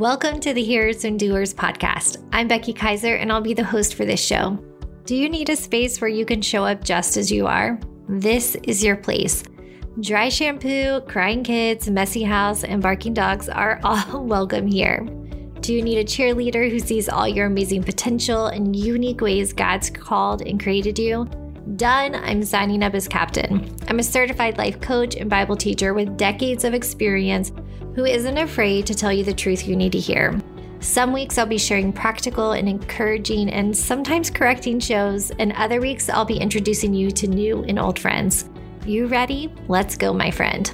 Welcome to the Hearers and Doers podcast. I'm Becky Kiser, and I'll be the host for this show. Do you need a space where you can show up just as you are? This is your place. Dry shampoo, crying kids, messy house, and barking dogs are all welcome here. Do you need a cheerleader who sees all your amazing potential and unique ways God's called and created you? Done, I'm signing up as captain. I'm a certified life coach and Bible teacher with decades of experience who isn't afraid to tell you the truth you need to hear. Some weeks I'll be sharing practical and encouraging and sometimes correcting shows, and other weeks I'll be introducing you to new and old friends. You ready? Let's go, my friend.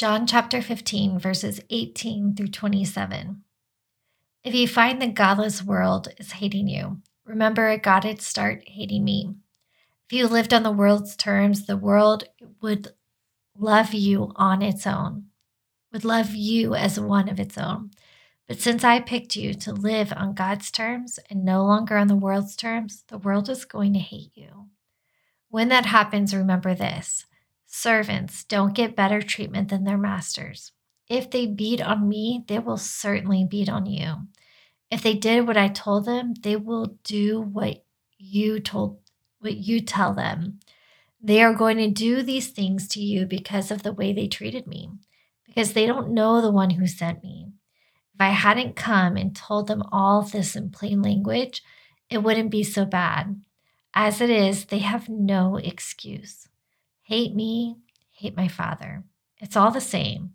John chapter 15, verses 18 through 27. If you find the godless world is hating you, remember it got its start hating me. If you lived on the world's terms, the world would love you on its own, would love you as one of its own. But since I picked you to live on God's terms and no longer on the world's terms, the world is going to hate you. When that happens, remember this Servants don't get better treatment than their masters. If they beat on me, they will certainly beat on you. If they did what I told them, they will do what you told what you tell them. They are going to do these things to you because of the way they treated me, because they don't know the one who sent me. If I hadn't come and told them all this in plain language, it wouldn't be so bad. As it is, they have no excuse hate me, hate my father. It's all the same.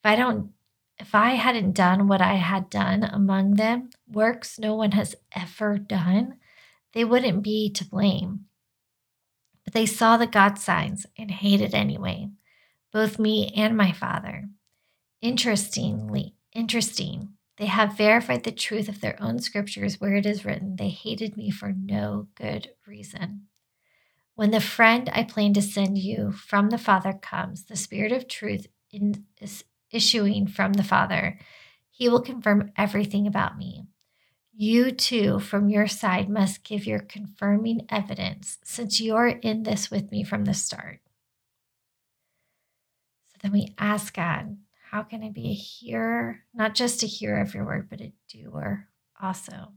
If I don't if I hadn't done what I had done among them, works no one has ever done, they wouldn't be to blame. But they saw the God signs and hated anyway, both me and my father. Interestingly, interesting, they have verified the truth of their own scriptures where it is written, they hated me for no good reason. When the friend I plan to send you from the Father comes, the Spirit of truth in, is issuing from the Father, he will confirm everything about me. You too, from your side, must give your confirming evidence since you're in this with me from the start. So then we ask God, how can I be a hearer, not just a hearer of your word, but a doer also?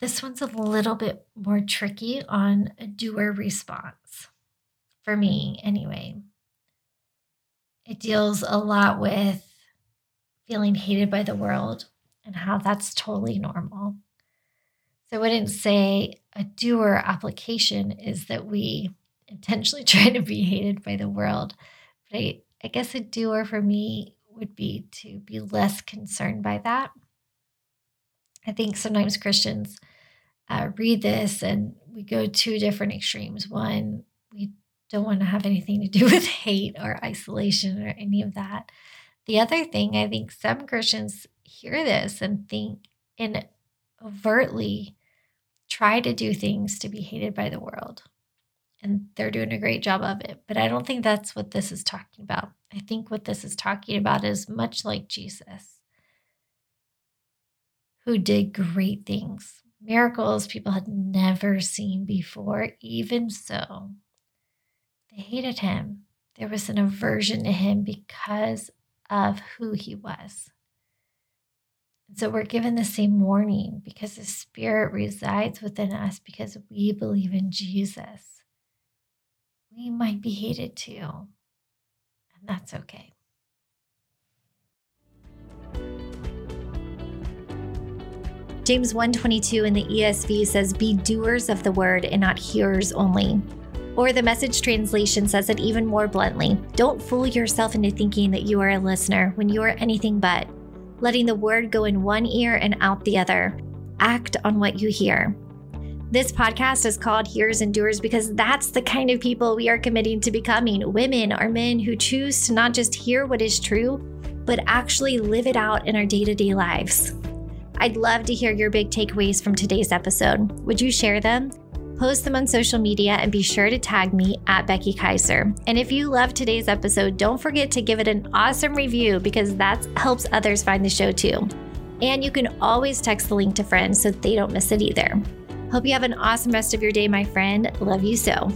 This one's a little bit more tricky on a doer response, for me anyway. It deals a lot with feeling hated by the world and how that's totally normal. So I wouldn't say a doer application is that we intentionally try to be hated by the world. But I, I guess a doer for me would be to be less concerned by that I think sometimes Christians uh, read this and we go two different extremes. One, we don't want to have anything to do with hate or isolation or any of that. The other thing, I think some Christians hear this and think and overtly try to do things to be hated by the world. And they're doing a great job of it. But I don't think that's what this is talking about. I think what this is talking about is much like Jesus, who did great things, miracles people had never seen before. Even so, they hated him. There was an aversion to him because of who he was. And so we're given the same warning because the Spirit resides within us because we believe in Jesus. We might be hated too, and that's okay. James 122 in the ESV says, Be doers of the word and not hearers only. Or the message translation says it even more bluntly Don't fool yourself into thinking that you are a listener when you are anything but, letting the word go in one ear and out the other. Act on what you hear. This podcast is called Hearers and Doers because that's the kind of people we are committing to becoming women or men who choose to not just hear what is true, but actually live it out in our day to day lives. I'd love to hear your big takeaways from today's episode. Would you share them? Post them on social media and be sure to tag me at Becky Kiser. And if you love today's episode, don't forget to give it an awesome review because that helps others find the show too. And you can always text the link to friends so they don't miss it either. Hope you have an awesome rest of your day, my friend. Love you so.